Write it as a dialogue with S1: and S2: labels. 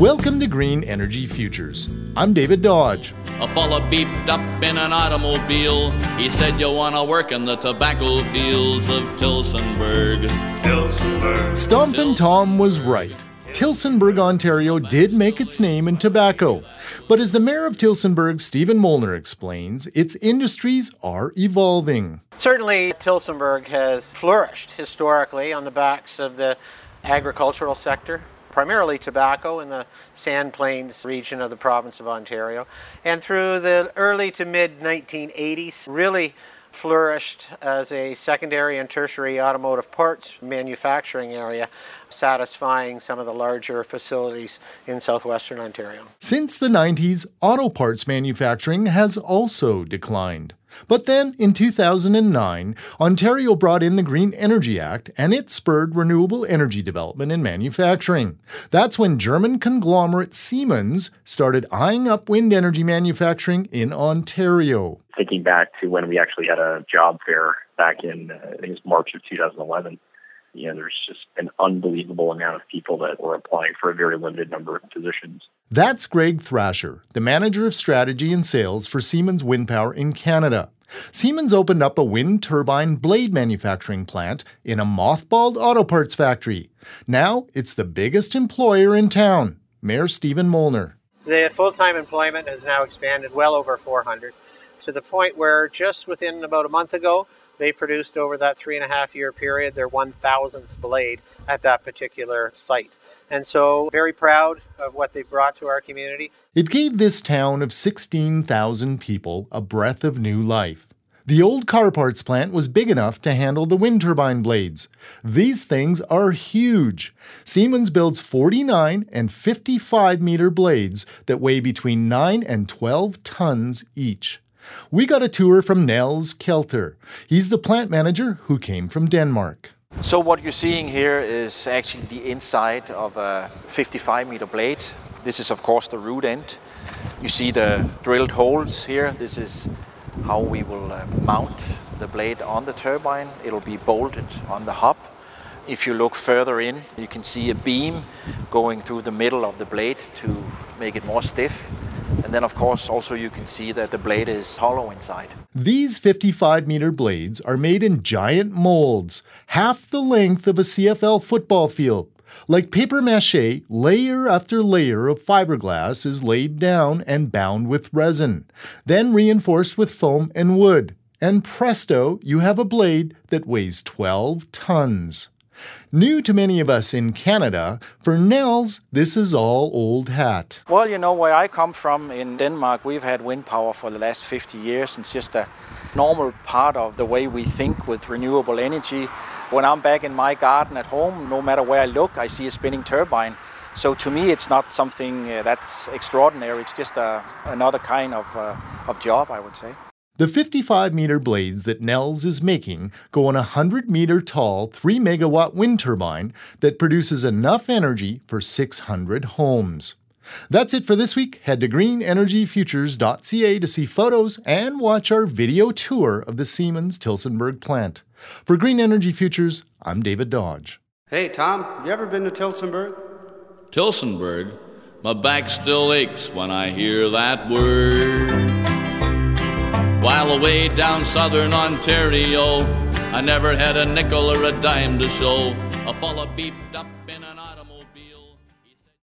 S1: Welcome to Green Energy Futures. I'm David Dodge.
S2: A fella beeped up in an automobile. He said, You want to work in the tobacco fields of Tillsonburg.
S1: Tillsonburg. Stompin' Tom was right. Tillsonburg, Ontario did make its name in tobacco. But as the mayor of Tillsonburg, Stephen Molnar, explains, its industries are evolving.
S3: Certainly, Tillsonburg has flourished historically on the backs of the agricultural sector, primarily tobacco in the Sand Plains region of the province of Ontario. And through the early to mid 1980s, really flourished as a secondary and tertiary automotive parts manufacturing area, satisfying some of the larger facilities in southwestern Ontario.
S1: Since the 90s, auto parts manufacturing has also declined. But then, in 2009, Ontario brought in the Green Energy Act and it spurred renewable energy development and manufacturing. That's when German conglomerate Siemens started eyeing up wind energy manufacturing in Ontario.
S4: Thinking back to when we actually had a job fair back in, uh, I think it was March of 2011 you know, there's just an unbelievable amount of people that were applying for a very limited number of positions.
S1: That's Greg Thrasher, the manager of strategy and sales for Siemens Wind Power in Canada. Siemens opened up a wind turbine blade manufacturing plant in a mothballed auto parts factory. Now it's the biggest employer in town. Mayor Stephen Molnar.
S3: The full time employment has now expanded well over 400 to the point where just within about a month ago, they produced over that three and a half year period their 1000th blade at that particular site. And so, very proud of what they've brought to our community.
S1: It gave this town of 16,000 people a breath of new life. The old car parts plant was big enough to handle the wind turbine blades. These things are huge. Siemens builds 49 and 55 meter blades that weigh between 9 and 12 tons each. We got a tour from Nels Kelter. He's the plant manager who came from Denmark.
S5: So what you're seeing here is actually the inside of a 55 meter blade. This is of course the root end. You see the drilled holes here. This is how we will uh, mount the blade on the turbine. It'll be bolted on the hub. If you look further in, you can see a beam going through the middle of the blade to make it more stiff. And then, of course, also you can see that the blade is hollow inside.
S1: These 55 meter blades are made in giant molds, half the length of a CFL football field. Like paper mache, layer after layer of fiberglass is laid down and bound with resin, then reinforced with foam and wood. And presto, you have a blade that weighs 12 tons. New to many of us in Canada, for Nels, this is all old hat.
S5: Well, you know, where I come from in Denmark, we've had wind power for the last 50 years. It's just a normal part of the way we think with renewable energy. When I'm back in my garden at home, no matter where I look, I see a spinning turbine. So to me, it's not something uh, that's extraordinary. It's just a, uh, another kind of, uh, of job, I would say.
S1: The 55 meter blades that Nels is making go on a 100 meter tall 3 megawatt wind turbine that produces enough energy for 600 homes. That's it for this week. Head to greenenergyfutures.ca to see photos and watch our video tour of the Siemens Tillsonburg plant. For Green Energy Futures, I'm David Dodge.
S6: Hey, Tom, you ever been to Tillsonburg?
S2: Tillsonburg? My back still aches when I hear that word. While away down southern Ontario, I never had a nickel or a dime to show. A fella beeped up in a